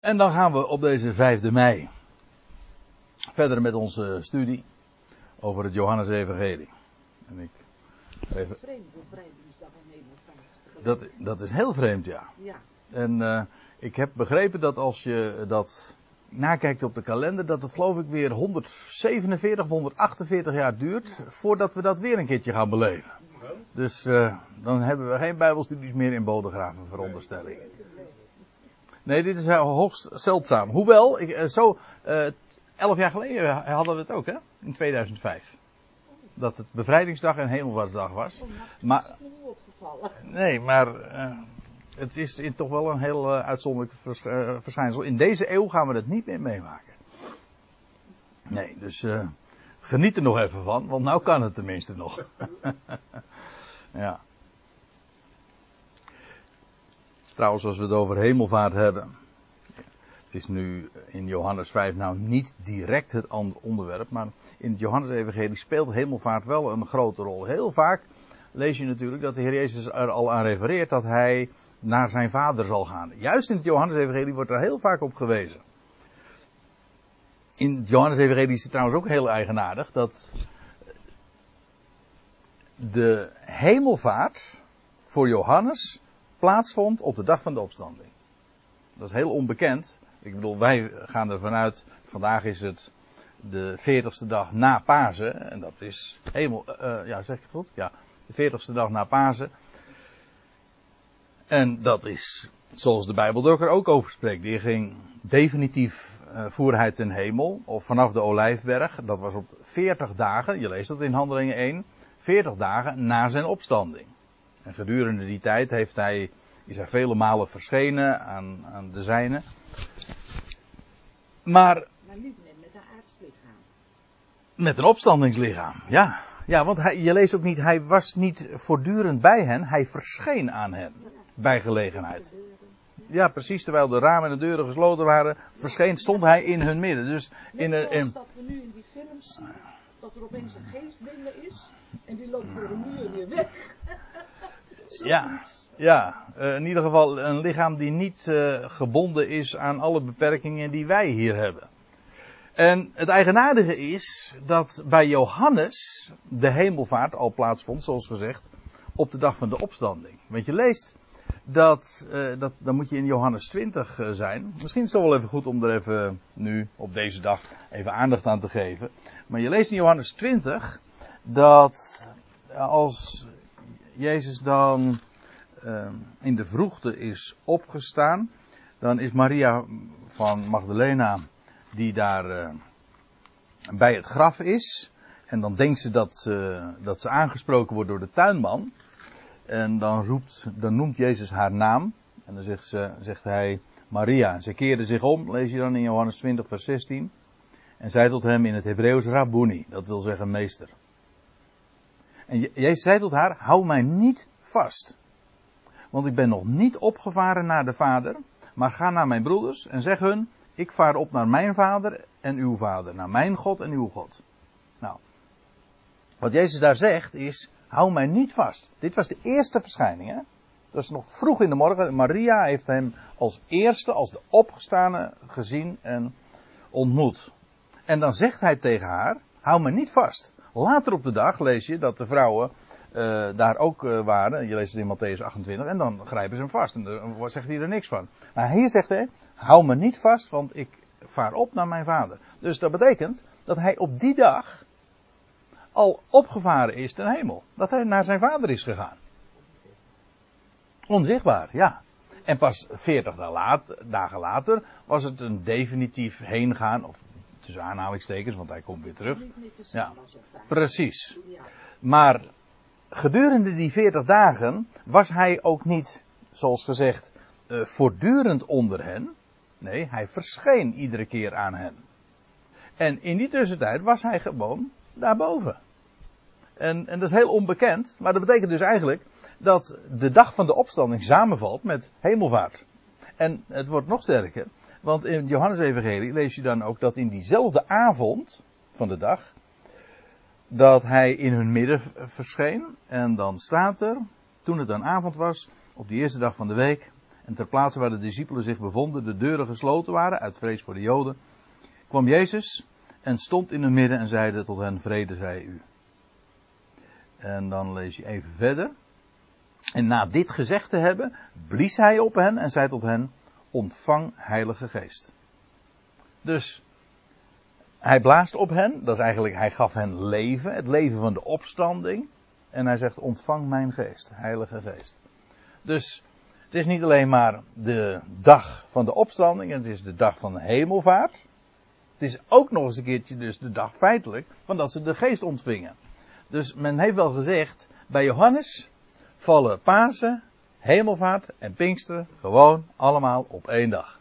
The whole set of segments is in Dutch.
En dan gaan we op deze 5 mei verder met onze studie over het Johannes-evangelie. En ik even... Dat, dat is heel vreemd, ja. Ja. En uh, ik heb begrepen dat als je dat nakijkt op de kalender, dat het geloof ik weer 147 of 148 jaar duurt voordat we dat weer een keertje gaan beleven. Dus uh, dan hebben we geen bijbelstudies meer in Bodegraven, veronderstelling. Nee, dit is hoogst zeldzaam. Hoewel, ik, uh, zo, uh, elf jaar geleden hadden we het ook, hè? In 2005. Dat het bevrijdingsdag en hemelvaartsdag was. Oh, maar, opgevallen. nee, maar het is toch wel een heel uitzonderlijk vers, verschijnsel. In deze eeuw gaan we het niet meer meemaken. Nee, dus geniet er nog even van, want nou kan het tenminste nog. ja. Trouwens, als we het over hemelvaart hebben. Het is nu in Johannes 5 nou niet direct het onderwerp, maar in het Johannes-evangelie speelt hemelvaart wel een grote rol. Heel vaak lees je natuurlijk dat de Heer Jezus er al aan refereert dat hij naar zijn vader zal gaan. Juist in het Johannes-evangelie wordt er heel vaak op gewezen. In het Johannes-evangelie is het trouwens ook heel eigenaardig dat de hemelvaart voor Johannes plaatsvond op de dag van de opstanding. Dat is heel onbekend. Ik bedoel, wij gaan ervan uit, vandaag is het de veertigste dag na Pasen. En dat is hemel, uh, ja zeg ik het goed? Ja, de veertigste dag na Pasen. En dat is, zoals de Bijbel er ook over spreekt. Die ging definitief uh, voer hij ten hemel, of vanaf de Olijfberg. Dat was op 40 dagen, je leest dat in Handelingen 1, 40 dagen na zijn opstanding. En gedurende die tijd heeft hij, is hij vele malen verschenen aan, aan de zijnen. Maar. Maar niet met, een aardslichaam. Met een opstandingslichaam, ja. Ja, want hij, je leest ook niet, hij was niet voortdurend bij hen, hij verscheen aan hen. Bij gelegenheid. Ja, precies, terwijl de ramen en de deuren gesloten waren, verscheen, stond hij in hun midden. Dus in, Net zoals in, dat we nu in die films zien, dat er opeens een geest binnen is, en die loopt door de muur weer weg. Ja, ja uh, in ieder geval een lichaam die niet uh, gebonden is aan alle beperkingen die wij hier hebben. En het eigenaardige is dat bij Johannes de hemelvaart al plaatsvond, zoals gezegd, op de dag van de opstanding. Want je leest dat, uh, dat dan moet je in Johannes 20 zijn. Misschien is het wel even goed om er even nu op deze dag even aandacht aan te geven. Maar je leest in Johannes 20 dat als Jezus dan uh, in de vroegte is opgestaan, dan is Maria van Magdalena die daar uh, bij het graf is. En dan denkt ze dat, ze dat ze aangesproken wordt door de tuinman. En dan, roept, dan noemt Jezus haar naam. En dan zegt, ze, zegt hij Maria. En ze keerde zich om, lees je dan in Johannes 20, vers 16. En zei tot hem in het Hebreeuws Rabboni, dat wil zeggen meester. En Jezus zei tot haar, hou mij niet vast. Want ik ben nog niet opgevaren naar de Vader, maar ga naar mijn broeders en zeg hun, ik vaar op naar mijn Vader en uw Vader, naar mijn God en uw God. Nou, wat Jezus daar zegt is, hou mij niet vast. Dit was de eerste verschijning, hè? Dat is nog vroeg in de morgen. Maria heeft hem als eerste, als de opgestane gezien en ontmoet. En dan zegt hij tegen haar, hou me niet vast. Later op de dag lees je dat de vrouwen uh, daar ook uh, waren. Je leest het in Matthäus 28. En dan grijpen ze hem vast. En dan zegt hij er niks van. Maar hier zegt hij: Hou me niet vast, want ik vaar op naar mijn vader. Dus dat betekent dat hij op die dag al opgevaren is ten hemel. Dat hij naar zijn vader is gegaan. Onzichtbaar, ja. En pas 40 dagen later was het een definitief heengaan, of tussen aanhalingstekens, want hij komt weer terug. Ja, precies. Maar gedurende die 40 dagen was hij ook niet, zoals gezegd, uh, voortdurend onder hen. Nee, hij verscheen iedere keer aan hen. En in die tussentijd was hij gewoon daarboven. En, en dat is heel onbekend, maar dat betekent dus eigenlijk dat de dag van de opstanding samenvalt met hemelvaart. En het wordt nog sterker, want in het Johannes-evangelie lees je dan ook dat in diezelfde avond van de dag, dat hij in hun midden verscheen. En dan staat er, toen het dan avond was, op die eerste dag van de week, en ter plaatse waar de discipelen zich bevonden, de deuren gesloten waren, uit vrees voor de Joden, kwam Jezus en stond in het midden en zeide tot hen, vrede zij u. En dan lees je even verder. En na dit gezegd te hebben, blies hij op hen en zei tot hen, ontvang heilige geest. Dus, hij blaast op hen, dat is eigenlijk, hij gaf hen leven, het leven van de opstanding. En hij zegt, ontvang mijn geest, heilige geest. Dus, het is niet alleen maar de dag van de opstanding, het is de dag van de hemelvaart. Het is ook nog eens een keertje dus de dag feitelijk van dat ze de geest ontvingen. Dus men heeft wel gezegd, bij Johannes vallen Pasen, Hemelvaart en Pinksteren gewoon allemaal op één dag.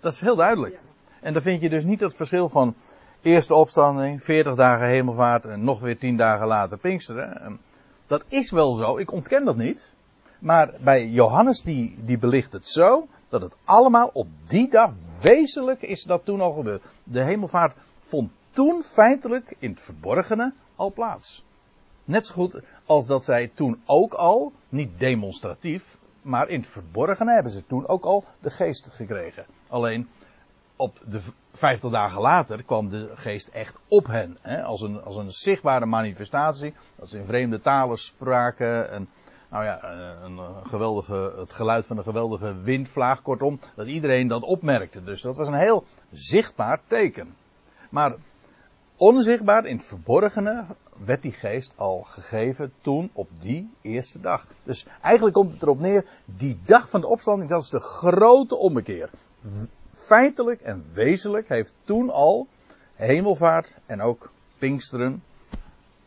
Dat is heel duidelijk. En dan vind je dus niet het verschil van eerste opstanding, 40 dagen Hemelvaart en nog weer 10 dagen later Pinksteren. Dat is wel zo, ik ontken dat niet. Maar bij Johannes die, die belicht het zo dat het allemaal op die dag wezenlijk is dat toen al gebeurd. De hemelvaart vond toen feitelijk in het verborgene al plaats. Net zo goed als dat zij toen ook al, niet demonstratief, maar in het verborgene hebben ze toen ook al de geest gekregen. Alleen op de vijftig dagen later kwam de geest echt op hen. Hè, als, een, als een zichtbare manifestatie. Dat ze in vreemde talen spraken. En, nou ja, een, geweldige, het geluid van een geweldige windvlaag. Kortom, dat iedereen dat opmerkte. Dus dat was een heel zichtbaar teken. Maar onzichtbaar in het verborgene werd die geest al gegeven toen op die eerste dag. Dus eigenlijk komt het erop neer, die dag van de opstanding, dat is de grote ommekeer. Feitelijk en wezenlijk heeft toen al hemelvaart en ook Pinksteren,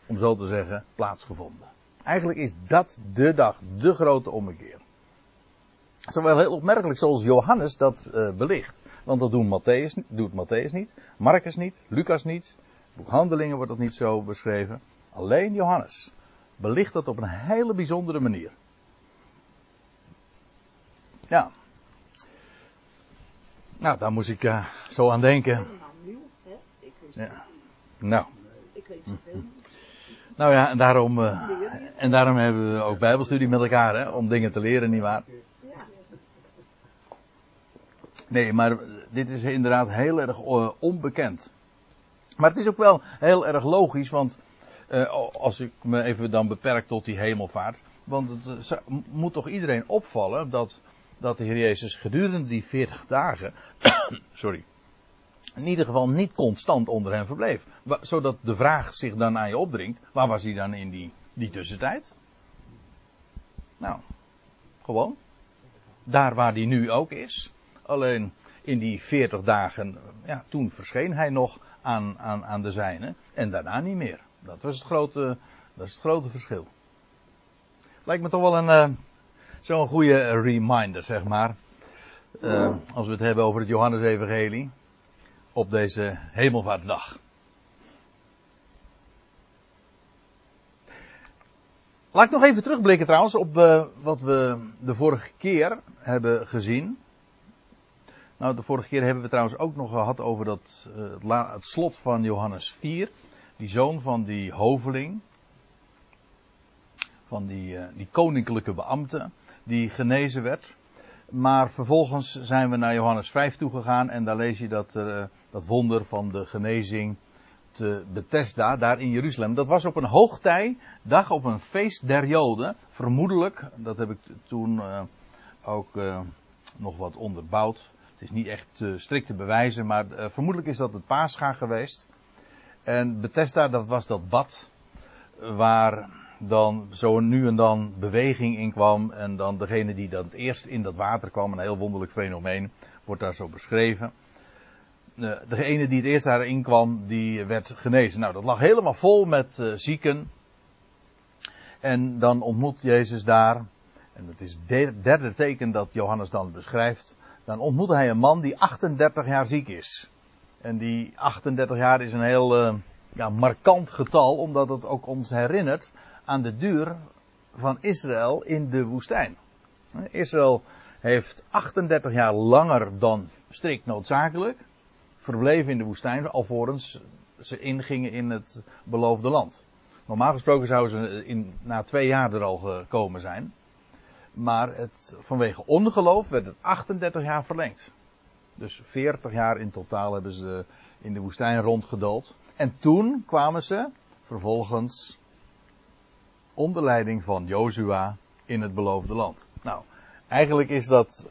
om zo te zeggen, plaatsgevonden. Eigenlijk is dat de dag, de grote ommekeer. Het is wel heel opmerkelijk zoals Johannes dat uh, belicht. Want dat doen Matthäus, doet Matthäus niet, Marcus niet, Lucas niet, boek Handelingen wordt dat niet zo beschreven. Alleen Johannes belicht dat op een hele bijzondere manier. Ja. Nou, daar moest ik uh, zo aan denken. nieuw, hè? Ik weet Ja. Nou. Ik weet zoveel. Nou ja, en daarom, uh, en daarom hebben we ook Bijbelstudie met elkaar, hè, om dingen te leren, nietwaar? Nee, maar dit is inderdaad heel erg uh, onbekend. Maar het is ook wel heel erg logisch, want uh, als ik me even dan beperk tot die hemelvaart. Want het uh, moet toch iedereen opvallen dat, dat de Heer Jezus gedurende die 40 dagen, sorry, in ieder geval niet constant onder hen verbleef. Zodat de vraag zich dan aan je opdringt, waar was hij dan in die, die tussentijd? Nou, gewoon. Daar waar hij nu ook is. Alleen in die 40 dagen, ja, toen verscheen hij nog aan, aan, aan de zijne en daarna niet meer. Dat was het grote, dat is het grote verschil. Lijkt me toch wel een, uh, zo'n goede reminder, zeg maar. Uh, als we het hebben over het Johannes-evangelie. Op deze hemelvaartsdag. Laat ik nog even terugblikken trouwens op uh, wat we de vorige keer hebben gezien. Nou, de vorige keer hebben we trouwens ook nog gehad over dat, uh, het, slot van Johannes 4. Die zoon van die hoveling. Van die, uh, die koninklijke beambte. Die genezen werd. Maar vervolgens zijn we naar Johannes 5 toegegaan. En daar lees je dat, uh, dat wonder van de genezing te Bethesda, daar in Jeruzalem. Dat was op een hoogtijdag, op een feest der Joden. Vermoedelijk, dat heb ik toen ook nog wat onderbouwd. Het is niet echt uh, strikt te bewijzen, maar uh, vermoedelijk is dat het paascha geweest. En Bethesda, dat was dat bad waar dan zo nu en dan beweging in kwam. En dan degene die dan het eerst in dat water kwam, een heel wonderlijk fenomeen, wordt daar zo beschreven. Degene die het eerst daarin kwam, die werd genezen. Nou, dat lag helemaal vol met zieken. En dan ontmoet Jezus daar, en dat is het derde teken dat Johannes dan beschrijft, dan ontmoette hij een man die 38 jaar ziek is. En die 38 jaar is een heel uh, ja, markant getal, omdat het ook ons herinnert aan de duur van Israël in de woestijn. Israël heeft 38 jaar langer dan strikt noodzakelijk verbleven in de woestijn, alvorens ze ingingen in het beloofde land. Normaal gesproken zouden ze in, na twee jaar er al gekomen zijn. Maar het, vanwege ongeloof werd het 38 jaar verlengd. Dus 40 jaar in totaal hebben ze in de woestijn rondgedoold. En toen kwamen ze vervolgens onder leiding van Jozua in het beloofde land. Nou, eigenlijk is dat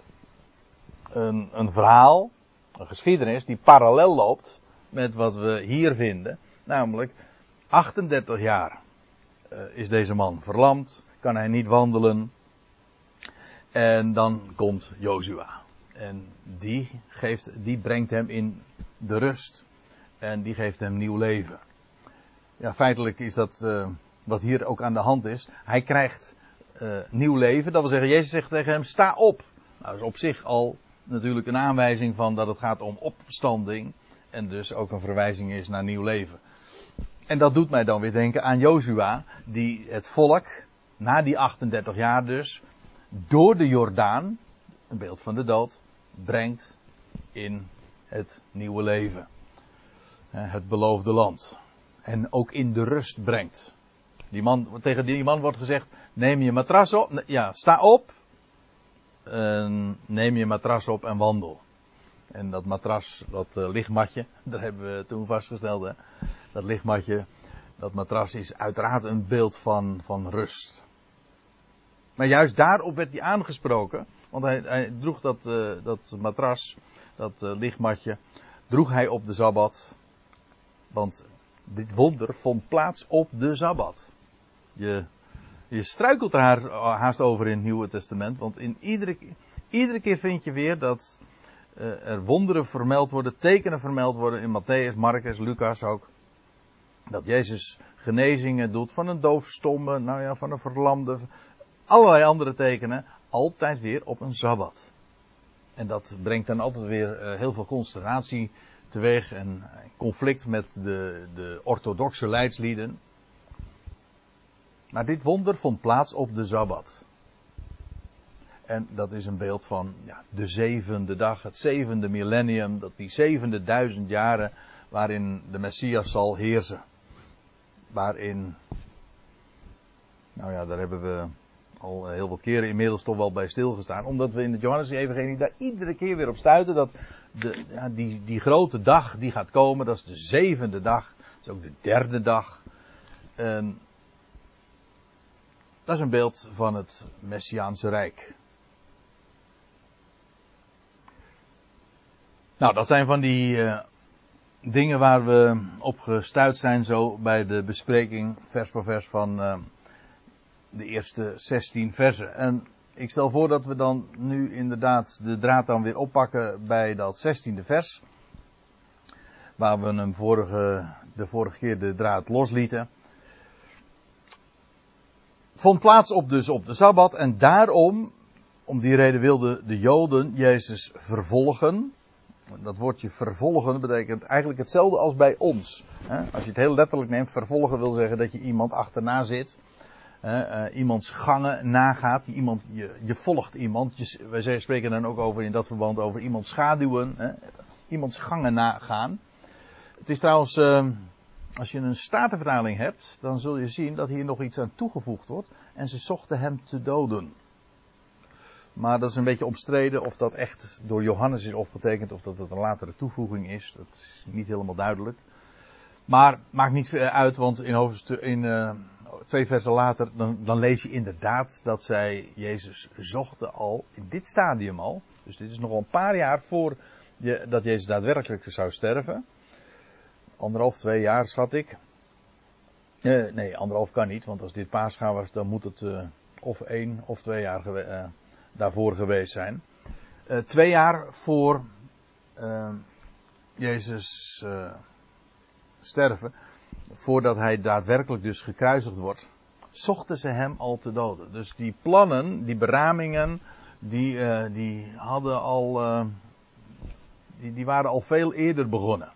een, een verhaal, een geschiedenis die parallel loopt met wat we hier vinden. Namelijk 38 jaar uh, is deze man verlamd, kan hij niet wandelen. En dan komt Jozua. En die, geeft, die brengt hem in de rust. En die geeft hem nieuw leven. Ja, feitelijk is dat uh, wat hier ook aan de hand is. Hij krijgt uh, nieuw leven. Dat wil zeggen, Jezus zegt tegen hem: sta op. Nou, dat is op zich al natuurlijk een aanwijzing van dat het gaat om opstanding. En dus ook een verwijzing is naar nieuw leven. En dat doet mij dan weer denken aan Jozua, die het volk, na die 38 jaar dus, door de Jordaan, een beeld van de dood, brengt in het nieuwe leven. Het beloofde land. En ook in de rust brengt. Die man, tegen die man wordt gezegd: neem je matras op. Ja, sta op. neem je matras op en wandel. En dat matras, dat uh, lichtmatje, daar hebben we toen vastgesteld. Hè? Dat lichtmatje, dat matras is uiteraard een beeld van, van rust. Maar juist daarop werd hij aangesproken. Want hij, hij droeg dat, uh, dat matras, dat uh, lichtmatje, droeg hij op de Sabbat. Want dit wonder vond plaats op de Sabbat. Je, je struikelt er haast over in het Nieuwe Testament. Want in iedere, iedere keer vind je weer dat er wonderen vermeld worden, tekenen vermeld worden in Matthäus, Marcus, Lucas ook. Dat Jezus genezingen doet van een doofstomme, nou ja, van een verlamde, allerlei andere tekenen, altijd weer op een Sabbat. En dat brengt dan altijd weer uh, heel veel consternatie teweeg en conflict met de, de orthodoxe leidslieden. Maar dit wonder vond plaats op de Sabbat. En dat is een beeld van ja, de zevende dag, het zevende millennium, dat die zevende duizend jaren waarin de Messias zal heersen. Waarin, nou ja, daar hebben we al heel wat keren inmiddels toch wel bij stilgestaan. Omdat we in het Johannes-evangelie daar iedere keer weer op stuiten dat de, ja, die, die grote dag die gaat komen, dat is de zevende dag. Dat is ook de derde dag. En dat is een beeld van het Messiaanse Rijk. Nou, dat zijn van die uh, dingen waar we op gestuurd zijn zo bij de bespreking vers voor vers van uh, de eerste 16 versen. En ik stel voor dat we dan nu inderdaad de draad dan weer oppakken bij dat 16e vers. Waar we hem vorige, de vorige keer de draad loslieten. Vond plaats op dus op de Sabbat en daarom, om die reden wilden de Joden Jezus vervolgen. Dat woordje vervolgen betekent eigenlijk hetzelfde als bij ons. Als je het heel letterlijk neemt, vervolgen wil zeggen dat je iemand achterna zit. Uh, iemands gangen nagaat. Die iemand, je, je volgt iemand. Je, wij spreken dan ook over in dat verband over iemands schaduwen. Iemands gangen nagaan. Het is trouwens, uh, als je een statenvertaling hebt, dan zul je zien dat hier nog iets aan toegevoegd wordt. En ze zochten hem te doden. Maar dat is een beetje omstreden of dat echt door Johannes is opgetekend of dat het een latere toevoeging is. Dat is niet helemaal duidelijk. Maar maakt niet uit, want in, hoofdstuk, in uh, twee versen later, dan, dan, lees je inderdaad dat zij Jezus zochten al, in dit stadium al. Dus dit is nog een paar jaar voor dat Jezus daadwerkelijk zou sterven. Anderhalf, twee jaar schat ik. Uh, nee, anderhalf kan niet, want als dit paasgaan was, dan moet het uh, of één of twee jaar daarvoor geweest zijn. twee jaar voor Jezus sterven, voordat hij daadwerkelijk dus gekruisigd wordt, zochten ze hem al te doden. Dus die plannen, die beramingen, die, uh, die hadden al, uh, die, die, waren al veel eerder begonnen.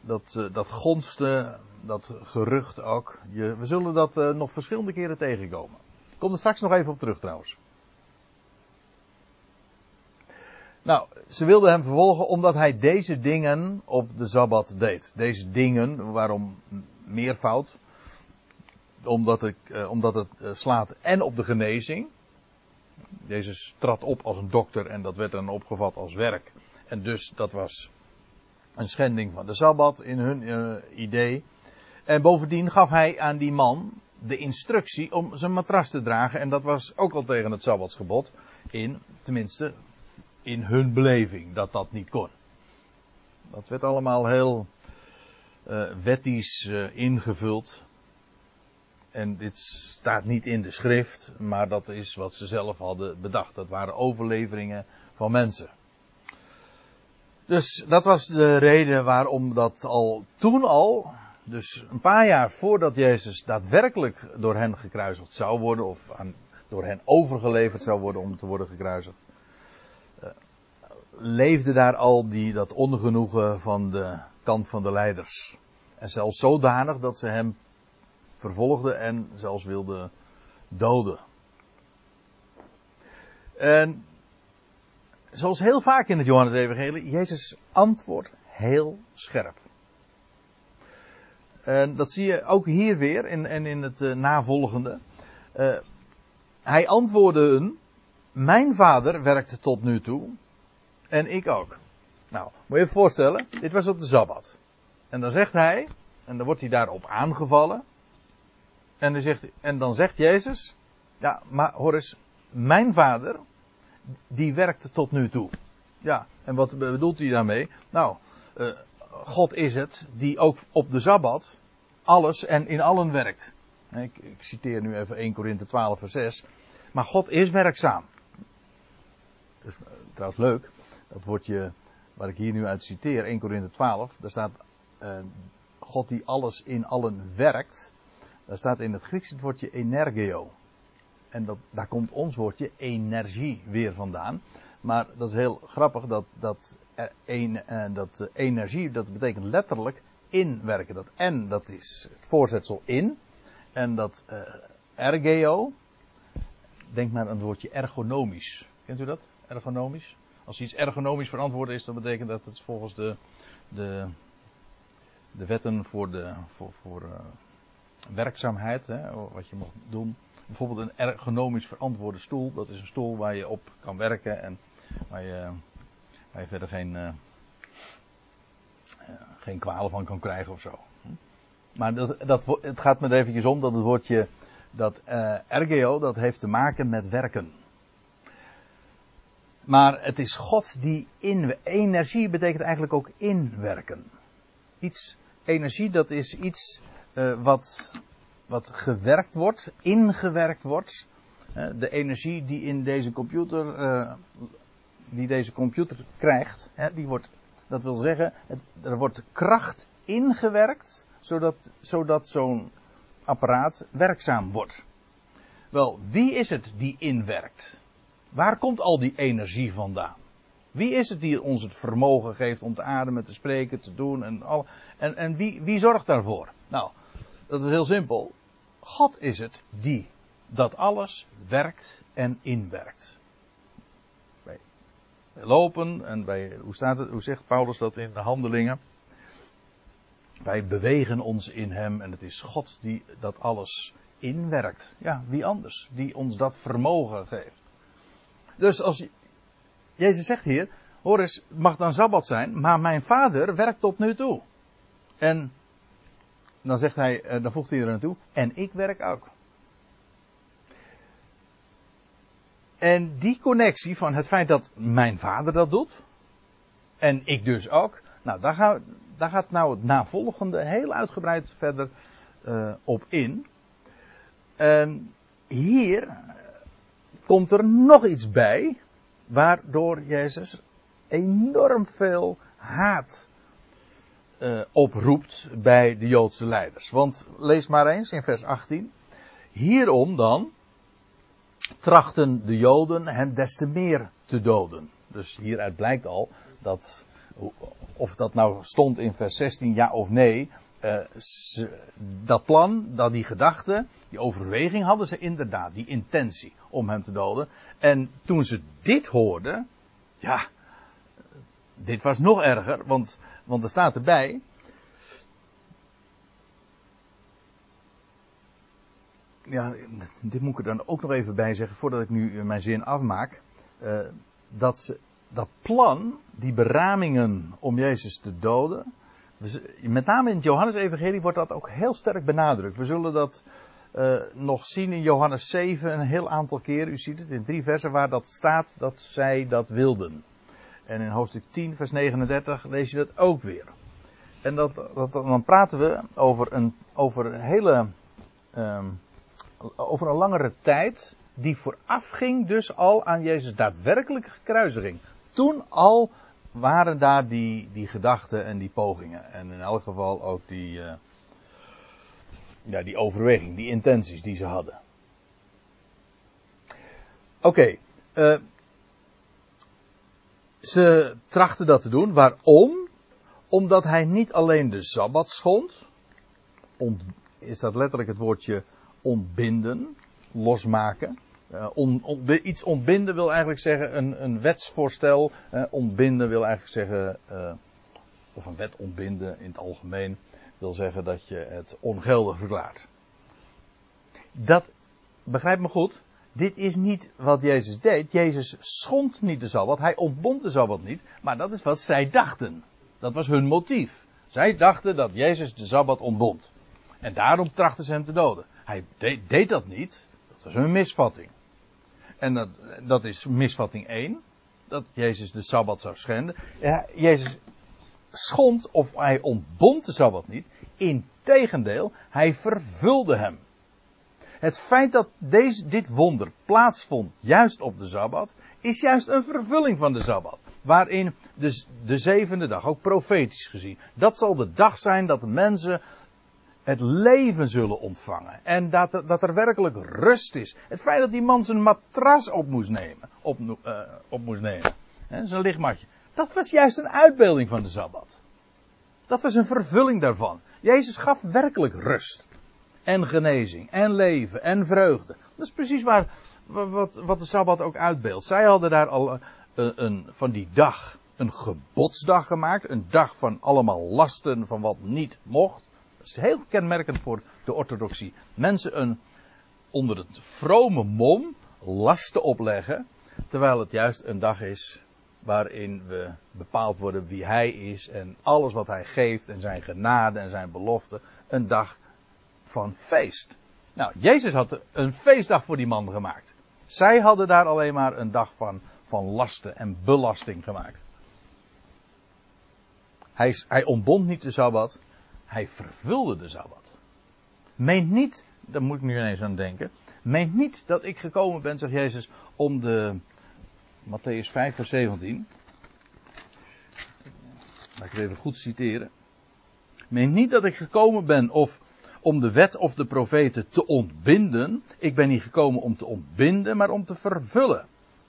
Dat, uh, dat gonste, dat gerucht ook. Je, we zullen dat nog verschillende keren tegenkomen. Ik kom er straks nog even op terug trouwens. Nou, ze wilden hem vervolgen omdat hij deze dingen op de Sabbat deed. Deze dingen, waarom meervoud? Omdat, ik, eh, omdat het eh, slaat en op de genezing. Jezus trad op als een dokter en dat werd dan opgevat als werk. En dus dat was een schending van de Sabbat in hun uh, idee. En bovendien gaf hij aan die man de instructie om zijn matras te dragen. En dat was ook al tegen het Sabbatsgebod. In, tenminste, in hun beleving, dat dat niet kon. Dat werd allemaal heel uh, wettisch uh, ingevuld. En dit staat niet in de schrift, maar dat is wat ze zelf hadden bedacht. Dat waren overleveringen van mensen. Dus dat was de reden waarom dat al toen al, dus een paar jaar voordat Jezus daadwerkelijk door hen gekruisigd zou worden, of aan, door hen overgeleverd zou worden om te worden gekruisigd, leefde daar al die, dat ongenoegen van de kant van de leiders. En zelfs zodanig dat ze hem vervolgden en zelfs wilden doden. En zoals heel vaak in het Johannes-evangelie, Jezus antwoordt heel scherp. En dat zie je ook hier weer en in het uh, navolgende. Uh, hij antwoordde hun, mijn vader werkt tot nu toe en ik ook. Nou, moet je je voorstellen, dit was op de Sabbat. En dan zegt hij, en dan wordt hij daarop aangevallen. En dan zegt, en dan zegt Jezus, ja, maar hoor eens, mijn vader, die werkt tot nu toe. Ja, en wat bedoelt hij daarmee? Nou, uh, God is het die ook op de Sabbat alles en in allen werkt. Ik, ik citeer nu even 1 Korinthe 12 vers 6. Maar God is werkzaam. Dus, trouwens leuk, dat woordje waar ik hier nu uit citeer, 1 Korinthe 12, daar staat uh, God die alles in allen werkt. Daar staat in het Grieks het woordje energio. En dat, daar komt ons woordje energie weer vandaan. Maar dat is heel grappig dat, dat, een, uh, dat uh, energie, dat betekent letterlijk inwerken. Dat en, dat is het voorzetsel in. En dat uh, ergeo, denk maar aan het woordje ergonomisch. Kent u dat? Ergonomisch? Als iets ergonomisch verantwoord is, dan betekent dat het volgens de, de, de wetten voor, de, voor, voor uh, werkzaamheid, hè, wat je mag doen. Bijvoorbeeld een ergonomisch verantwoorde stoel, dat is een stoel waar je op kan werken en waar je, waar je verder geen, uh, geen kwalen van kan krijgen of zo. Maar dat, dat, het gaat me er eventjes om dat het woordje, dat uh, ergeo, dat heeft te maken met werken. Maar het is God die in. Energie betekent eigenlijk ook inwerken. Iets, energie, dat is iets uh, wat, wat gewerkt wordt, ingewerkt wordt. Uh, de energie die in deze computer, uh, die deze computer krijgt, die wordt, dat wil zeggen, er wordt kracht ingewerkt, zodat, zodat zo'n apparaat werkzaam wordt. Wel, wie is het die inwerkt? Waar komt al die energie vandaan? Wie is het die ons het vermogen geeft om te ademen, te spreken, te doen en al? En, en wie, wie zorgt daarvoor? Nou, dat is heel simpel. God is het die dat alles werkt en inwerkt. Wij, lopen en bij, hoe, staat het, hoe zegt Paulus dat in de handelingen? Wij bewegen ons in Hem en het is God die dat alles inwerkt. Ja, wie anders? Die ons dat vermogen geeft. Dus als Jezus zegt hier, hoor eens, het mag dan Sabbat zijn, maar mijn vader werkt tot nu toe. En dan zegt hij, eh, dan voegt hij er aan toe, en ik werk ook. En die connectie van het feit dat mijn vader dat doet, en ik dus ook, nou daar, daar gaat nou het navolgende heel uitgebreid verder uh, op in. En hier komt er nog iets bij, waardoor Jezus enorm veel haat uh, oproept bij de Joodse leiders. Want lees maar eens in vers 18. Hierom dan trachten de Joden hem des te meer te doden. Dus hieruit blijkt al dat, of dat nou stond in vers 16 ja of nee, ze, dat plan, dat die gedachte, die overweging hadden ze inderdaad, die intentie om hem te doden. En toen ze dit hoorden, ja, dit was nog erger, want, want er staat erbij. ja, dit moet ik er dan ook nog even bij zeggen voordat ik nu mijn zin afmaak. Uh, dat, dat plan, die beramingen om Jezus te doden. Met name in het Johannes-evangelie wordt dat ook heel sterk benadrukt. We zullen dat uh, nog zien in Johannes 7 een heel aantal keer. U ziet het in drie versen waar dat staat dat zij dat wilden. En in hoofdstuk 10, vers 39 lees je dat ook weer. En dat, dat, dan praten we over een, over een hele. Um, over een langere tijd. Die voorafging dus al aan Jezus' daadwerkelijke kruisiging. Toen al waren daar die, die gedachten en die pogingen. En in elk geval ook die. Uh, ja, die overweging, die intenties die ze hadden. Oké. Uh, ze trachten dat te doen. Waarom? Omdat hij niet alleen de Sabbat schond. Is dat letterlijk het woordje ontbinden, losmaken. On, iets ontbinden wil eigenlijk zeggen een, een wetsvoorstel. Uh, ontbinden wil eigenlijk zeggen, uh, of een wet ontbinden in het algemeen, wil zeggen dat je het ongeldig verklaart. Dat, begrijp me goed, dit is niet wat Jezus deed. Jezus schond niet de Sabbat, hij ontbond de Sabbat niet, maar dat is wat zij dachten. Dat was hun motief. Zij dachten dat Jezus de Sabbat ontbond. En daarom trachten ze hem te doden. Hij deed dat niet. Dat was hun misvatting. En dat, dat is misvatting 1. Dat Jezus de Sabbat zou schenden. Ja, Jezus schond of hij ontbond de Sabbat niet. Integendeel, hij vervulde hem. Het feit dat deze, dit wonder plaatsvond juist op de Sabbat, is juist een vervulling van de Sabbat. Waarin de, de zevende dag, ook profetisch gezien, dat zal de dag zijn dat de mensen het leven zullen ontvangen. En dat, dat er werkelijk rust is. Het feit dat die man zijn matras op moest nemen. Op, uh, op moest nemen. Zijn lichtmatje. Dat was juist een uitbeelding van de Sabbat. Dat was een vervulling daarvan. Jezus gaf werkelijk rust. En genezing. En leven. En vreugde. Dat is precies waar, wat, wat de Sabbat ook uitbeeldt. Zij hadden daar al een, eh, een, van die dag een gebodsdag gemaakt. Een dag van allemaal lasten van wat niet mocht. Dat is heel kenmerkend voor de orthodoxie. Mensen een, onder het vrome mom lasten opleggen. Terwijl het juist een dag is waarin we bepaald worden wie hij is en alles wat hij geeft en zijn genade en zijn belofte. Een dag van feest. Nou, Jezus had een feestdag voor die man gemaakt. Zij hadden daar alleen maar een dag van, van lasten en belasting gemaakt. Hij, hij ontbond niet de Sabbat, hij vervulde de Sabbat. Meent niet, daar moet ik nu ineens aan denken, meent niet dat ik gekomen ben, zegt Jezus, om de, Matthäus 5 vers 17. Laat ik het even goed citeren. Meent niet dat ik gekomen ben of om de wet of de profeten te ontbinden. Ik ben niet gekomen om te ontbinden, maar om te vervullen.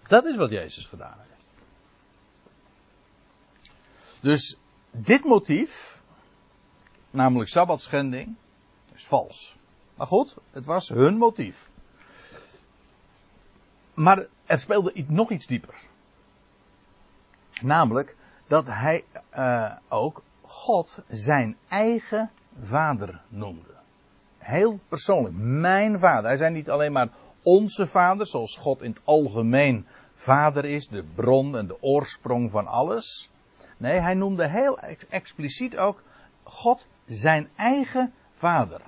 Dat is wat Jezus gedaan heeft. Dus dit motief, namelijk sabbatschending, is vals. Maar goed, het was hun motief. Maar er speelde nog iets dieper. Namelijk dat hij uh, ook God zijn eigen vader noemde. Heel persoonlijk, mijn vader. Hij zei niet alleen maar onze vader, zoals God in het algemeen vader is, de bron en de oorsprong van alles. Nee, hij noemde heel expliciet ook God zijn eigen vader.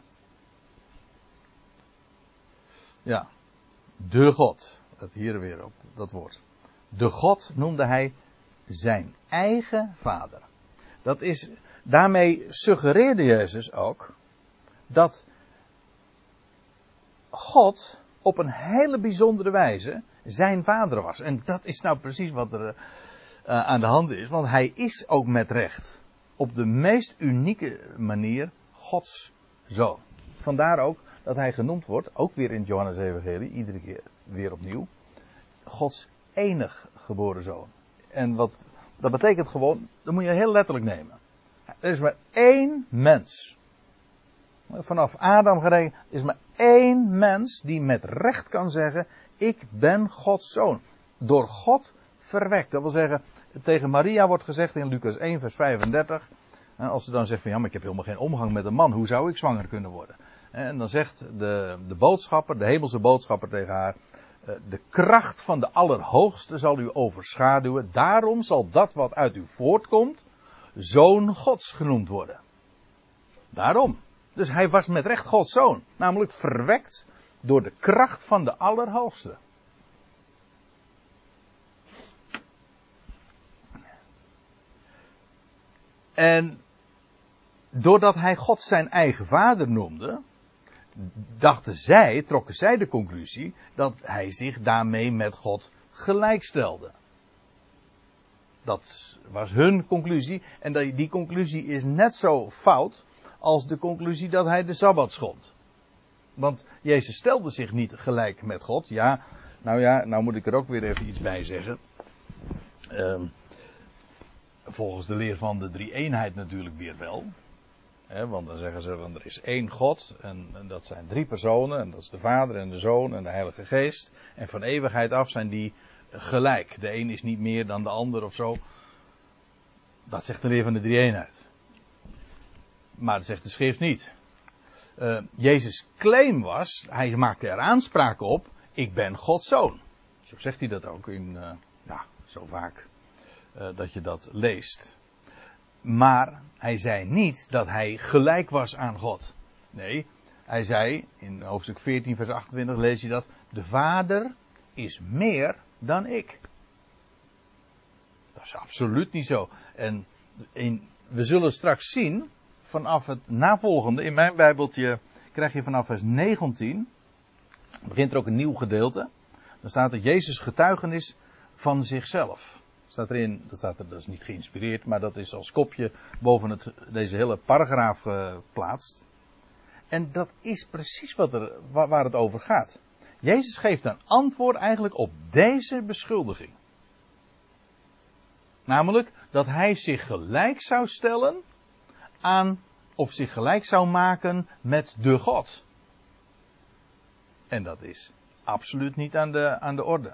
Ja, de God. Het hier weer op dat woord. De God noemde hij zijn eigen vader. Dat is, daarmee suggereerde Jezus ook dat God op een hele bijzondere wijze zijn vader was. En dat is nou precies wat er uh, aan de hand is, want hij is ook met recht op de meest unieke manier Gods zoon. Vandaar ook dat hij genoemd wordt, ook weer in Johannes Evangelie, iedere keer weer opnieuw, Gods enig geboren zoon. En wat, dat betekent gewoon, dat moet je heel letterlijk nemen. Er is maar één mens. Vanaf Adam gerekend is maar één mens die met recht kan zeggen, ik ben Gods zoon. Door God verwekt. Dat wil zeggen, tegen Maria wordt gezegd in Lucas 1 vers 35. Als ze dan zegt van ja, maar ik heb helemaal geen omgang met een man, hoe zou ik zwanger kunnen worden? En dan zegt de, de boodschapper, de hemelse boodschapper tegen haar, eh, de kracht van de Allerhoogste zal u overschaduwen. Daarom zal dat wat uit u voortkomt, zoon Gods genoemd worden. Daarom. Dus hij was met recht Gods zoon. Namelijk verwekt door de kracht van de Allerhoogste. En doordat hij God zijn eigen vader noemde, dachten zij, trokken zij de conclusie dat hij zich daarmee met God gelijkstelde. Dat was hun conclusie. En die conclusie is net zo fout als de conclusie dat hij de Sabbat schond. Want Jezus stelde zich niet gelijk met God. Ja, nou ja, nou moet ik er ook weer even iets bij zeggen. Uh, volgens de leer van de drie eenheid natuurlijk weer wel want dan zeggen ze, van er is één God en, en, dat zijn drie personen en dat is de Vader en de Zoon en de Heilige Geest. En van eeuwigheid af zijn die gelijk. De een is niet meer dan de ander of zo. Dat zegt de leer van de drie eenheid. Maar dat zegt de schrift niet. Uh, Jezus' claim was, hij maakte er aanspraak op, ik ben Gods zoon. Zo zegt hij dat ook in, uh, ja, zo vaak uh, dat je dat leest. Maar hij zei niet dat hij gelijk was aan God. Nee, hij zei in hoofdstuk 14, vers 28 lees je dat. De Vader is meer dan ik. Dat is absoluut niet zo. En we zullen straks zien, vanaf het navolgende, in mijn Bijbeltje krijg je vanaf vers 19, begint er ook een nieuw gedeelte. Dan staat er Jezus getuigenis van zichzelf. Staat erin, dat, staat er, is niet geïnspireerd, maar dat is als kopje boven het, deze hele paragraaf geplaatst. En dat is precies wat er, waar het over gaat. Jezus geeft een antwoord eigenlijk op deze beschuldiging. Namelijk dat hij zich gelijk zou stellen aan, of zich gelijk zou maken met de God. En dat is absoluut niet aan de, aan de orde.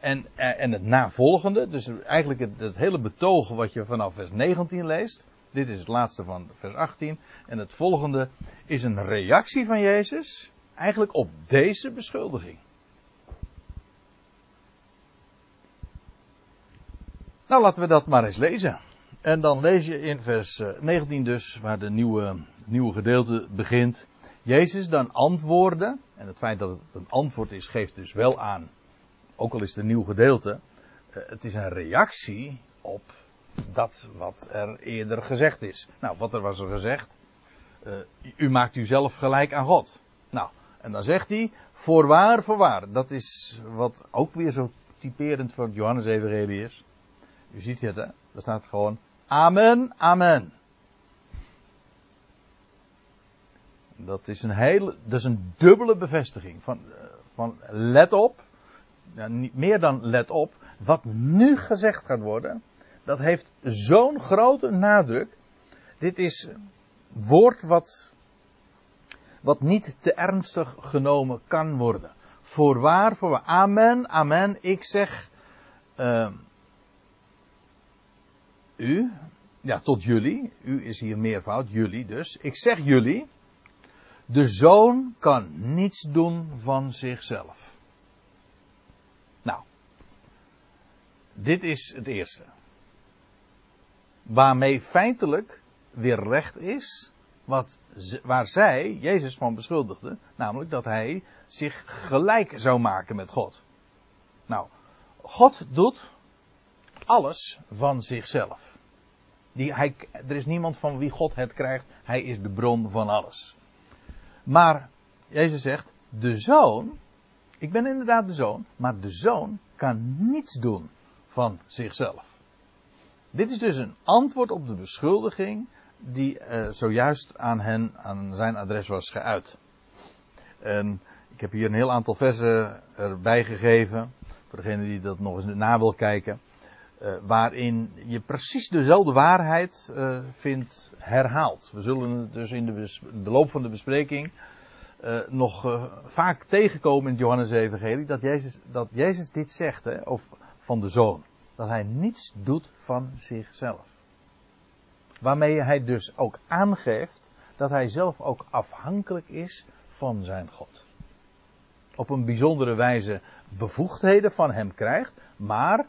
En, eh, en het navolgende, dus eigenlijk het, het, hele betoog wat je vanaf vers 19 leest. Dit is het laatste van vers 18. En het volgende is een reactie van Jezus eigenlijk op deze beschuldiging. Nou, laten we dat maar eens lezen. En dan lees je in vers 19 eh, dus, waar de nieuwe, nieuwe gedeelte begint. Jezus dan antwoordde, en het feit dat het een antwoord is, geeft dus wel aan ook al is het een nieuw gedeelte, eh, het is een reactie op dat wat er eerder gezegd is. Nou, wat er was er gezegd? Uh, u maakt uzelf gelijk aan God. Nou, en dan zegt hij, voorwaar, voorwaar. Dat is wat ook weer zo typerend voor het Johannes-evangelie is. U ziet het, hè? Daar staat gewoon, amen, amen. Dat is een hele, dat is een dubbele bevestiging van, eh, van let op, ja, niet meer dan let op, wat nu gezegd gaat worden, dat heeft zo'n grote nadruk. Dit is woord wat, wat niet te ernstig genomen kan worden. Voorwaar, voorwaar. Amen, amen. Ik zeg uh, u, ja, tot jullie. U is hier meervoud, jullie dus. Ik zeg jullie. De zoon kan niets doen van zichzelf. Dit is het eerste. Waarmee feitelijk weer recht is wat, waar zij Jezus van beschuldigden, namelijk dat hij zich gelijk zou maken met God. Nou, God doet alles van zichzelf. Die, hij, er is niemand van wie God het krijgt, hij is de bron van alles. Maar Jezus zegt, de zoon, ik ben inderdaad de zoon, maar de zoon kan niets doen van zichzelf. Dit is dus een antwoord op de beschuldiging die uh, zojuist aan hen, aan zijn adres was geuit. En ik heb hier een heel aantal versen erbij gegeven, voor degene die dat nog eens na wil kijken, uh, waarin je precies dezelfde waarheid uh, vindt herhaald. We zullen het dus in de, loop van de bespreking nog vaak tegenkomen in Johannes-evangelie, dat Jezus, dat Jezus dit zegt, hè, of van de zoon. Dat hij niets doet van zichzelf. Waarmee hij dus ook aangeeft dat hij zelf ook afhankelijk is van zijn God. Op een bijzondere wijze bevoegdheden van hem krijgt, maar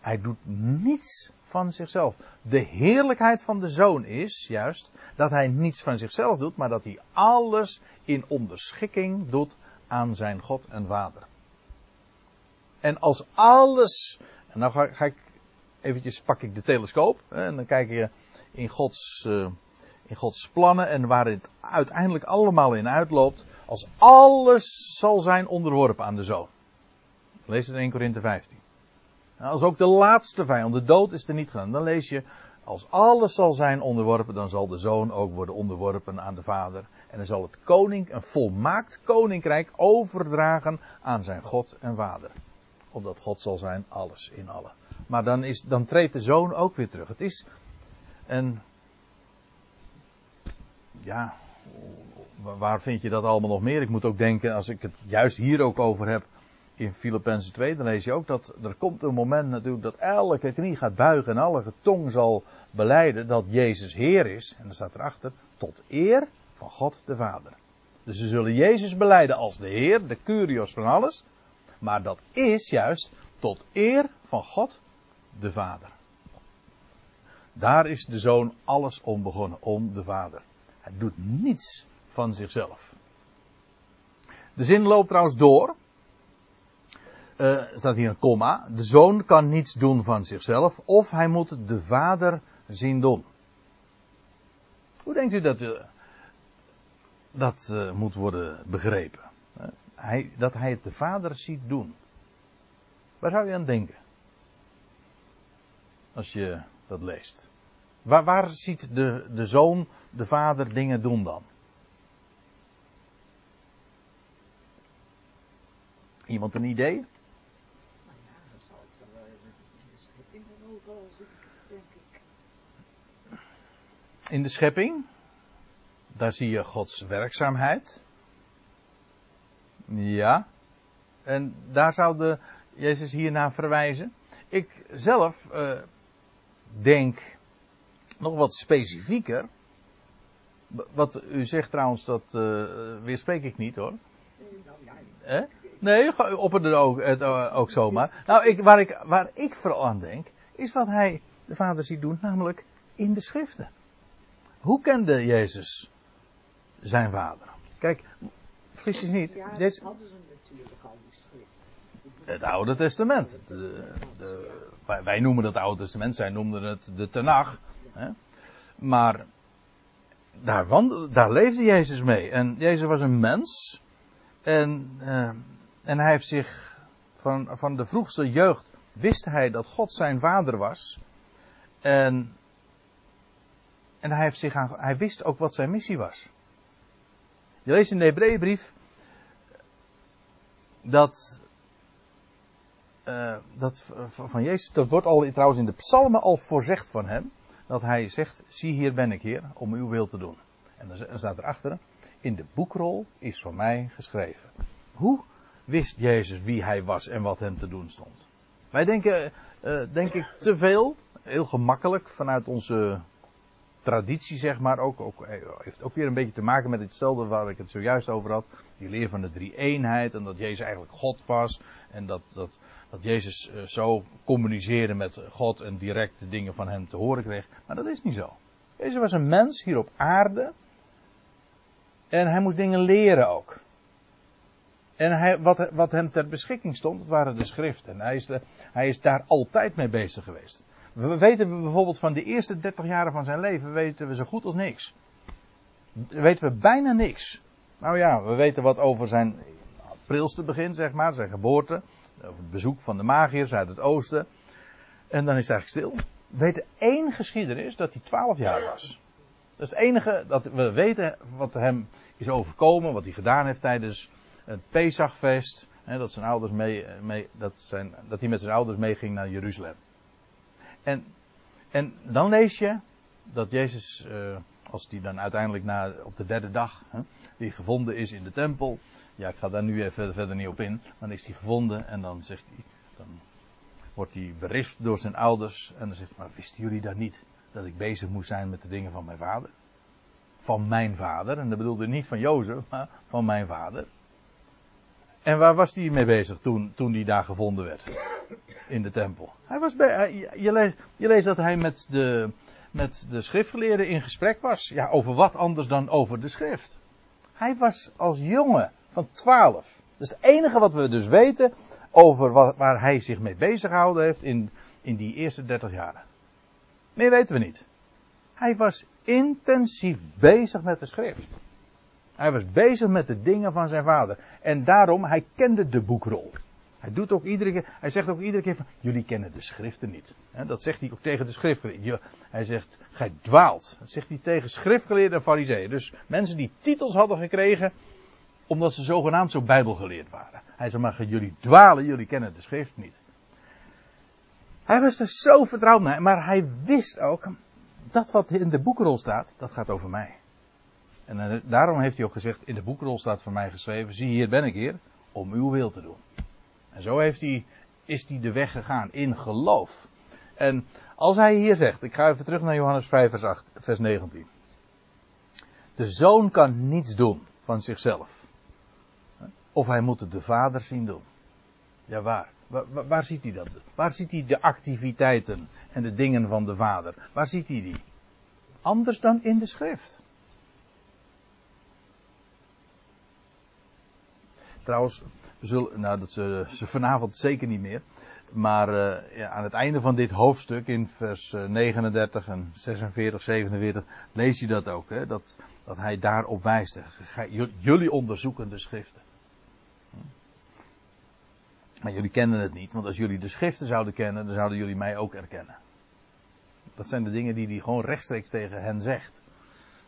hij doet niets van zichzelf. De heerlijkheid van de zoon is juist dat hij niets van zichzelf doet, maar dat hij alles in onderschikking doet aan zijn God en Vader. En als alles, en nou ga, ik eventjes pak ik de telescoop en dan kijk je in Gods, uh, in Gods plannen en waar het uiteindelijk allemaal in uitloopt, als alles zal zijn onderworpen aan de zoon. Lees het in 1 Korinthe 15. Als ook de laatste vijand, de dood is er niet gedaan. Dan lees je, als alles zal zijn onderworpen, dan zal de zoon ook worden onderworpen aan de vader. En dan zal het koning, een volmaakt koninkrijk, overdragen aan zijn God en vader. Opdat God zal zijn alles in allen. Maar dan, is, dan treedt de zoon ook weer terug. Het is een. Ja, waar vind je dat allemaal nog meer? Ik moet ook denken, als ik het juist hier ook over heb, in Filippenzen 2, dan lees je ook dat er komt een moment natuurlijk dat elke knie gaat buigen en alle tong zal beleiden dat Jezus Heer is. En dan staat erachter, tot eer van God de Vader. Dus ze zullen Jezus beleiden als de Heer, de Curios van alles. Maar dat is juist tot eer van God de Vader. Daar is de Zoon alles om begonnen, om de Vader. Hij doet niets van zichzelf. De zin loopt trouwens door. Uh, staat hier een komma. De zoon kan niets doen van zichzelf, of hij moet de vader zien doen. Hoe denkt u dat uh, dat uh, moet worden begrepen? Hij, dat hij het de vader ziet doen. Waar zou je aan denken? Als je dat leest. Waar, waar ziet de, de zoon de vader dingen doen dan? Iemand een idee? in de schepping. Daar zie je Gods werkzaamheid. Ja. En daar zou de Jezus hiernaar verwijzen. Ik zelf uh, denk nog wat specifieker. Wat u zegt trouwens, dat uh, weerspreek ik niet hoor. Eh? Nee, op het ook, het, ook zomaar. Nou, ik, waar, ik, waar ik vooral aan denk, is wat hij, de Vader, ziet doen, namelijk in de schriften. Hoe kende Jezus zijn vader? Kijk, vergis je niet. Ja, dat hadden ze natuurlijk al die schrift. Het Oude Testament. De, de, wij, noemen dat Oude Testament, zij noemden het de Tenach. Hè? Maar daar, leefde Jezus mee. En Jezus was een mens. En, uh, en hij heeft zich van, van de vroegste jeugd wist hij dat God zijn vader was. En en hij, heeft zich aan, hij wist ook wat zijn missie was. Je leest in de Hebreeënbrief dat, uh, dat van Jezus, dat wordt al trouwens in de psalmen al voorzegd van hem, dat hij zegt, zie hier ben ik Heer, om uw wil te doen. En dan staat erachter, in de boekrol is voor mij geschreven. Hoe wist Jezus wie hij was en wat hem te doen stond? Wij denken, uh, denk ik, te veel, heel gemakkelijk vanuit onze traditie, zeg maar, ook, ook, eh, heeft ook weer een beetje te maken met hetzelfde waar ik het zojuist over had. Die leer van de drie eenheid en dat Jezus eigenlijk God was. En dat, dat, dat Jezus uh, zo communiceerde met God en direct de dingen van hem te horen kreeg. Maar dat is niet zo. Jezus was een mens hier op aarde. En hij moest dingen leren ook. En hij, wat, wat hem ter beschikking stond, dat waren de schriften. En hij is, hij is daar altijd mee bezig geweest. We weten bijvoorbeeld van de eerste 30 jaren van zijn leven weten we zo goed als niks. Weten we bijna niks. Nou ja, we weten wat over zijn prilste begin, zeg maar, zijn geboorte. Over het bezoek van de magiërs uit het oosten. En dan is het eigenlijk stil. We weten één geschiedenis dat hij 12 jaar was. Dat is het enige dat we weten wat hem is overkomen, wat hij gedaan heeft tijdens het Pesachfeest. dat, zijn ouders mee, mee, dat, zijn, dat hij met zijn ouders meeging naar Jeruzalem. En, en dan lees je dat Jezus, uh, als die dan uiteindelijk na, op de derde dag, hè, die gevonden is in de tempel. Ja, ik ga daar nu even verder niet op in. Dan is hij gevonden en dan zegt hij, dan wordt hij berispt door zijn ouders. En dan zegt hij, maar wisten jullie dan niet dat ik bezig moest zijn met de dingen van mijn vader? van mijn vader. En dat bedoelde niet van Jozef, maar van mijn vader. En waar was hij mee bezig toen, toen hij daar gevonden werd? In de tempel. Hij was bij, je, leest, je leest dat hij met de, met de schriftgeleerden in gesprek was. Ja, over wat anders dan over de schrift. Hij was als jongen van twaalf. Dat is het enige wat we dus weten over wat, waar hij zich mee bezig gehouden heeft in, in die eerste dertig jaren. Meer weten we niet. Hij was intensief bezig met de schrift. Hij was bezig met de dingen van zijn vader. En daarom, hij kende de boekrol. Hij, doet ook iedere keer, hij zegt ook iedere keer van, jullie kennen de schriften niet. dat zegt hij ook tegen de schriftgeleerden. Hij zegt, gij dwaalt. Dat zegt hij tegen schriftgeleerden en fariseeën. Dus mensen die titels hadden gekregen, omdat ze zogenaamd zo bijbelgeleerd waren. Hij zei, maar jullie dwalen, jullie kennen de schrift niet. Hij was er zo vertrouwd naar, maar hij wist ook, dat wat in de boekrol staat, dat gaat over mij. En eh, daarom heeft hij ook gezegd, in de boekrol staat voor mij geschreven, zie hier ben ik hier, om uw wil te doen. En zo heeft hij, is hij de weg gegaan in geloof. En als hij hier zegt, ik ga even terug naar Johannes 5 vers, 8, vers 19. De zoon kan niets doen van zichzelf. Of hij moet het de vader zien doen. Ja, waar? Waar, waar ziet hij dat? Waar ziet hij de activiteiten en de dingen van de vader? Waar ziet hij die? Anders dan in de schrift. Trouwens, nou dat ze, ze vanavond zeker niet meer. Maar uh, ja, aan het einde van dit hoofdstuk, in vers 39 en 46, 47, lees je dat ook. Hè? Dat, dat hij daarop wijst. Jullie onderzoeken de schriften. Maar jullie kennen het niet, want als jullie de schriften zouden kennen, dan zouden jullie mij ook erkennen. Dat zijn de dingen die hij gewoon rechtstreeks tegen hen zegt.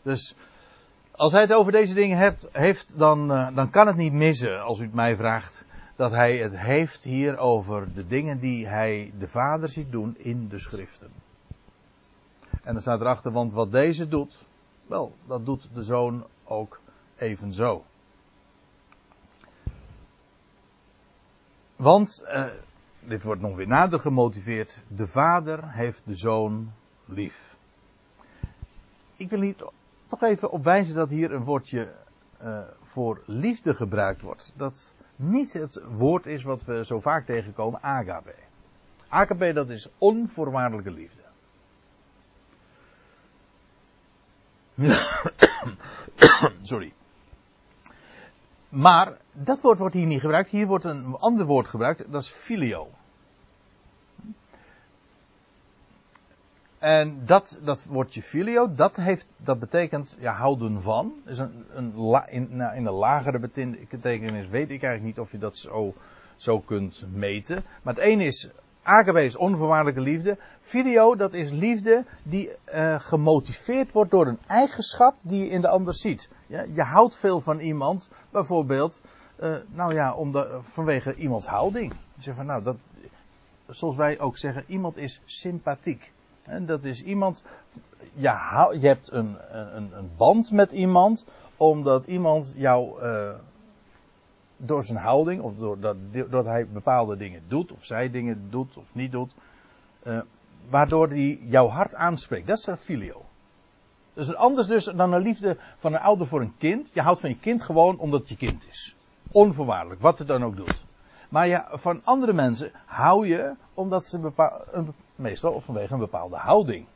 Dus als hij het over deze dingen heeft, dan, uh, dan kan het niet missen, als u het mij vraagt, dat hij het heeft hier over de dingen die hij de Vader ziet doen in de schriften. En dan staat erachter, want wat deze doet, wel, dat doet de zoon ook evenzo. Want, uh, dit wordt nog weer nader gemotiveerd, de vader heeft de zoon lief. Ik wil hier toch even op wijzen dat hier een woordje uh, voor liefde gebruikt wordt. Dat niet het woord is wat we zo vaak tegenkomen, agape. Agape dat is onvoorwaardelijke liefde. Sorry. Maar dat woord wordt hier niet gebruikt. Hier wordt een ander woord gebruikt. Dat is filio. En dat, dat woordje filio, dat, heeft, dat betekent ja, houden van. Is een, een in, nou, in een lagere betekenis weet ik eigenlijk niet of je dat zo, zo kunt meten. Maar het ene is, agape is onvoorwaardelijke liefde. Filio, dat is liefde die uh, gemotiveerd wordt door een eigenschap die je in de ander ziet. Ja, je houdt veel van iemand, bijvoorbeeld, uh, nou ja, omdat, vanwege iemands houding. Je van, nou, dat, zoals wij ook zeggen, iemand is sympathiek. En dat is iemand, ja, je hebt een, een, een band met iemand, omdat iemand jou uh, door zijn houding, of doordat, doordat hij bepaalde dingen doet, of zij dingen doet of niet doet, uh, waardoor hij jouw hart aanspreekt. Dat is een filio. Dat is anders dus dan een liefde van een ouder voor een kind. Je houdt van je kind gewoon omdat het je kind is. Onvoorwaardelijk, wat het dan ook doet. Maar ja, van andere mensen hou je omdat ze een, meestal vanwege een bepaalde houding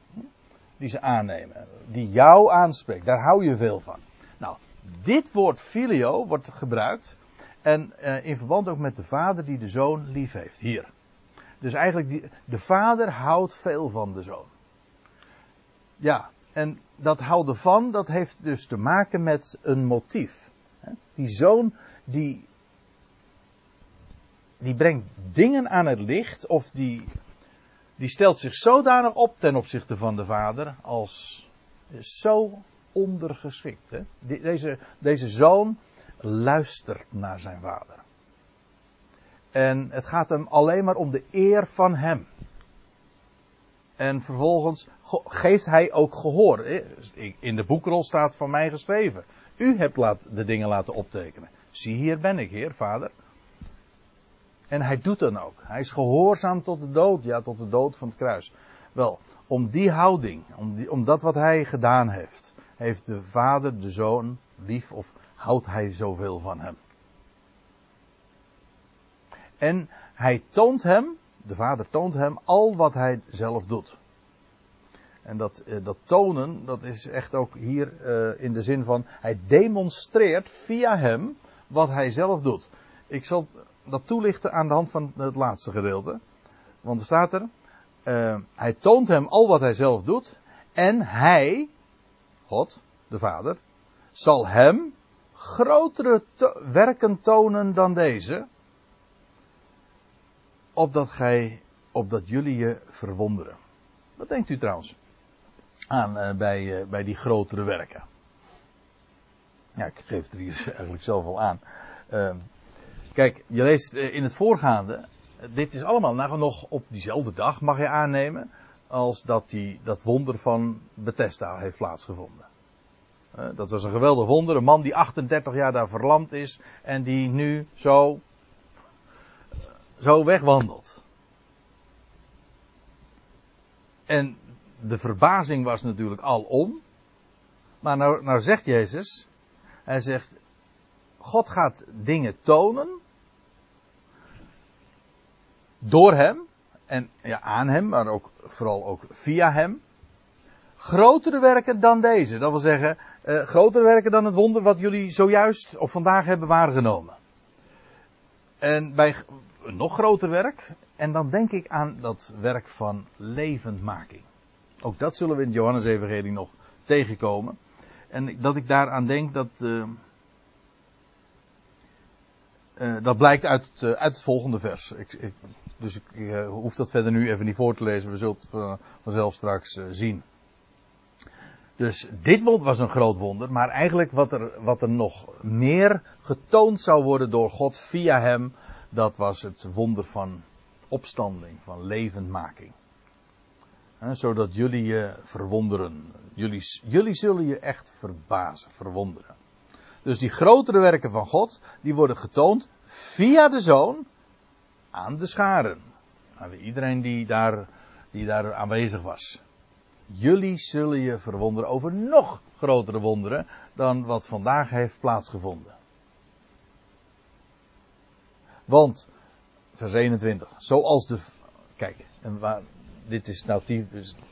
die ze aannemen, die jou aanspreekt. Daar hou je veel van. Nou, dit woord filio wordt gebruikt en uh, in verband ook met de vader die de zoon lief heeft. Hier. Dus eigenlijk, die, de vader houdt veel van de zoon. Ja, en dat houden van, dat heeft dus te maken met een motief. Die zoon, die, die brengt dingen aan het licht, of die, die stelt zich zodanig op ten opzichte van de vader, als zo ondergeschikt. Hè? Deze, deze zoon luistert naar zijn vader. En het gaat hem alleen maar om de eer van hem. En vervolgens geeft hij ook gehoor. In de boekrol staat van mij geschreven. U hebt de dingen laten optekenen. Zie hier ben ik, Heer, Vader. En hij doet dan ook. Hij is gehoorzaam tot de dood. Ja, tot de dood van het kruis. Wel, om die houding, om, om dat wat hij gedaan heeft, heeft de vader de zoon lief of houdt hij zoveel van hem. En hij toont hem, de vader toont hem al wat hij zelf doet. En dat, eh, dat tonen, dat is echt ook hier uh, in de zin van, hij demonstreert via hem wat hij zelf doet. Ik zal dat toelichten aan de hand van het laatste gedeelte. Want er staat er, uh, hij toont hem al wat hij zelf doet. En hij, God, de Vader, zal hem grotere werken tonen dan deze. Opdat gij, opdat jullie je verwonderen. Wat denkt u trouwens aan uh, bij, uh, bij die grotere werken? Ja, ik geef er hier eigenlijk zelf al aan. Kijk, je leest in het voorgaande. Dit is allemaal nog op diezelfde dag, mag je aannemen. Als dat die, dat wonder van Bethesda heeft plaatsgevonden. Dat was een geweldig wonder. Een man die 38 jaar daar verlamd is. En die nu zo. zo wegwandelt. En de verbazing was natuurlijk al om. Maar nou, nou zegt Jezus. Hij zegt. God gaat dingen tonen. Door hem. En ja, aan hem, maar ook vooral ook via hem. Grotere werken dan deze. Dat wil zeggen, uh, grotere werken dan het wonder wat jullie zojuist of vandaag hebben waargenomen. En bij een nog groter werk. En dan denk ik aan dat werk van levendmaking. Ook dat zullen we in Johannes Evangelie nog tegenkomen. En dat ik daaraan denk dat. Uh, uh, dat blijkt uit het, uit het volgende vers. Ik, ik, dus ik uh, hoef dat verder nu even niet voor te lezen. We zullen het vanzelf straks zien. Dus dit was een groot wonder. Maar eigenlijk wat er, wat er nog meer getoond zou worden door God via hem. Dat was het wonder van opstanding, van levendmaking. Zodat jullie je verwonderen. Jullie, jullie zullen je echt verbazen, verwonderen. Dus die grotere werken van God, die worden getoond via de Zoon aan de scharen. Aan iedereen die daar, die daar aanwezig was. Jullie zullen je verwonderen over nog grotere wonderen dan wat vandaag heeft plaatsgevonden. Want, vers 21, zoals de. Kijk, en waar, dit is nou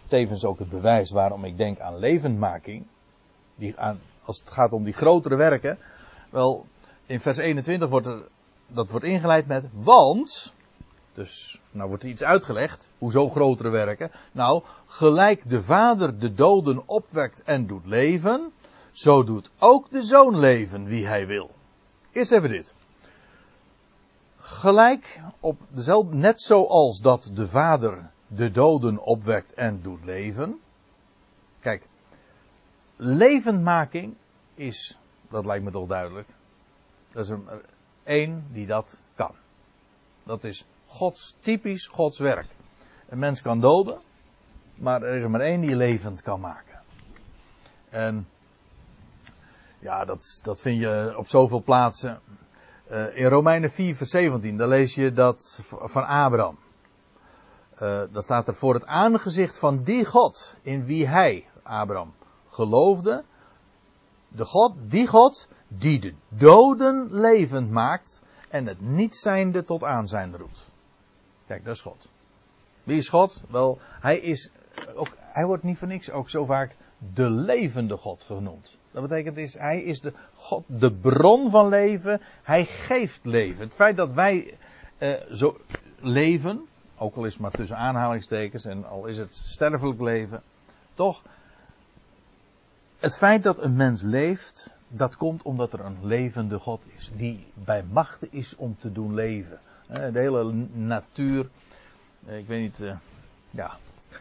tevens ook het bewijs waarom ik denk aan levendmaking. Die aan, als het gaat om die grotere werken. Wel, in vers 21 wordt er, dat wordt ingeleid met, want, dus, nou wordt er iets uitgelegd. Hoezo grotere werken? Nou, gelijk de vader de doden opwekt en doet leven, zo doet ook de zoon leven wie hij wil. Eerst even dit. Gelijk op dezelfde, net zoals dat de vader de doden opwekt en doet leven. Kijk, levendmaking is, dat lijkt me toch duidelijk, dat is er één die dat kan. Dat is Gods, typisch Gods werk. Een mens kan doden, maar er is er maar één die levend kan maken. En ja, dat, dat vind je op zoveel plaatsen. Uh, in Romeinen 4, vers 17, daar lees je dat van Abraham. Uh, dat staat er voor het aangezicht van die God in wie hij, Abraham, geloofde. De God, die God, die de doden levend maakt en het niet zijnde tot aanzijn roept. Kijk, dat is God. Wie is God? Wel, hij is ook, hij wordt niet voor niks ook zo vaak de levende God genoemd. Dat betekent is, hij is de God, de bron van leven. Hij geeft leven. Het feit dat wij uh, zo leven, ook al is het maar tussen aanhalingstekens en al is het sterfelijk leven, toch, het feit dat een mens leeft, dat komt omdat er een levende God is, die bij machten is om te doen leven. De hele natuur. Ik weet niet, uh, ja.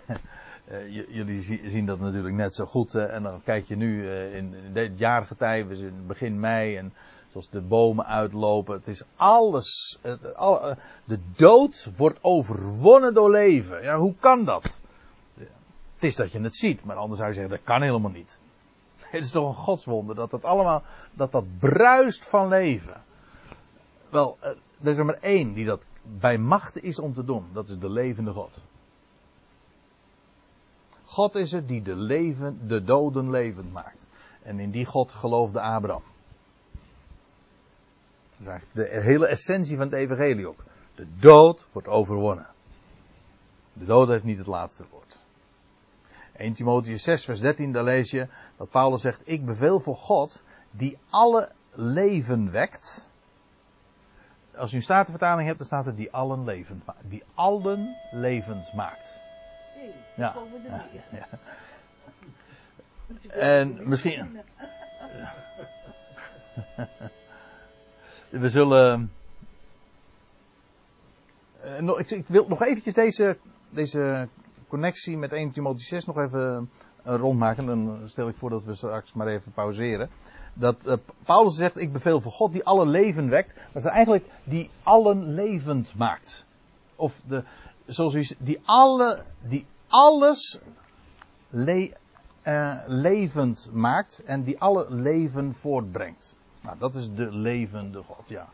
jullie zien dat natuurlijk net zo goed. En dan kijk je nu in dit jaargetij, we zijn begin mei en zoals de bomen uitlopen. Het is alles. De dood wordt overwonnen door leven. Ja, hoe kan dat? Het is dat je het ziet, maar anders zou je zeggen dat kan helemaal niet. Het is toch een godswonder dat dat allemaal, dat dat bruist van leven. Wel, er is er maar één die dat bij machten is om te doen. Dat is de levende God. God is het die de, leven, de doden levend maakt. En in die God geloofde Abraham. Dat is eigenlijk de hele essentie van het evangelie ook. De dood wordt overwonnen. De dood heeft niet het laatste woord. 1 Timotheüs 6 vers 13, daar lees je dat Paulus zegt, ik beveel voor God die alle leven wekt. Als u een statenvertaling hebt, dan staat er die allen levend maakt. Die allen levend maakt. Hey, Ja. Ja. En misschien. We zullen. eh, ik wil nog eventjes deze, deze connectie met 1 Timotheüs 6 nog even eh, rondmaken. Dan stel ik voor dat we straks maar even pauzeren. Dat eh, Paulus zegt: Ik beveel voor God die alle leven wekt. Dat is eigenlijk die allen levend maakt. Of de, zoals u z- die, alle, die alles le- eh, levend maakt en die alle leven voortbrengt. Nou, dat is de levende God, ja.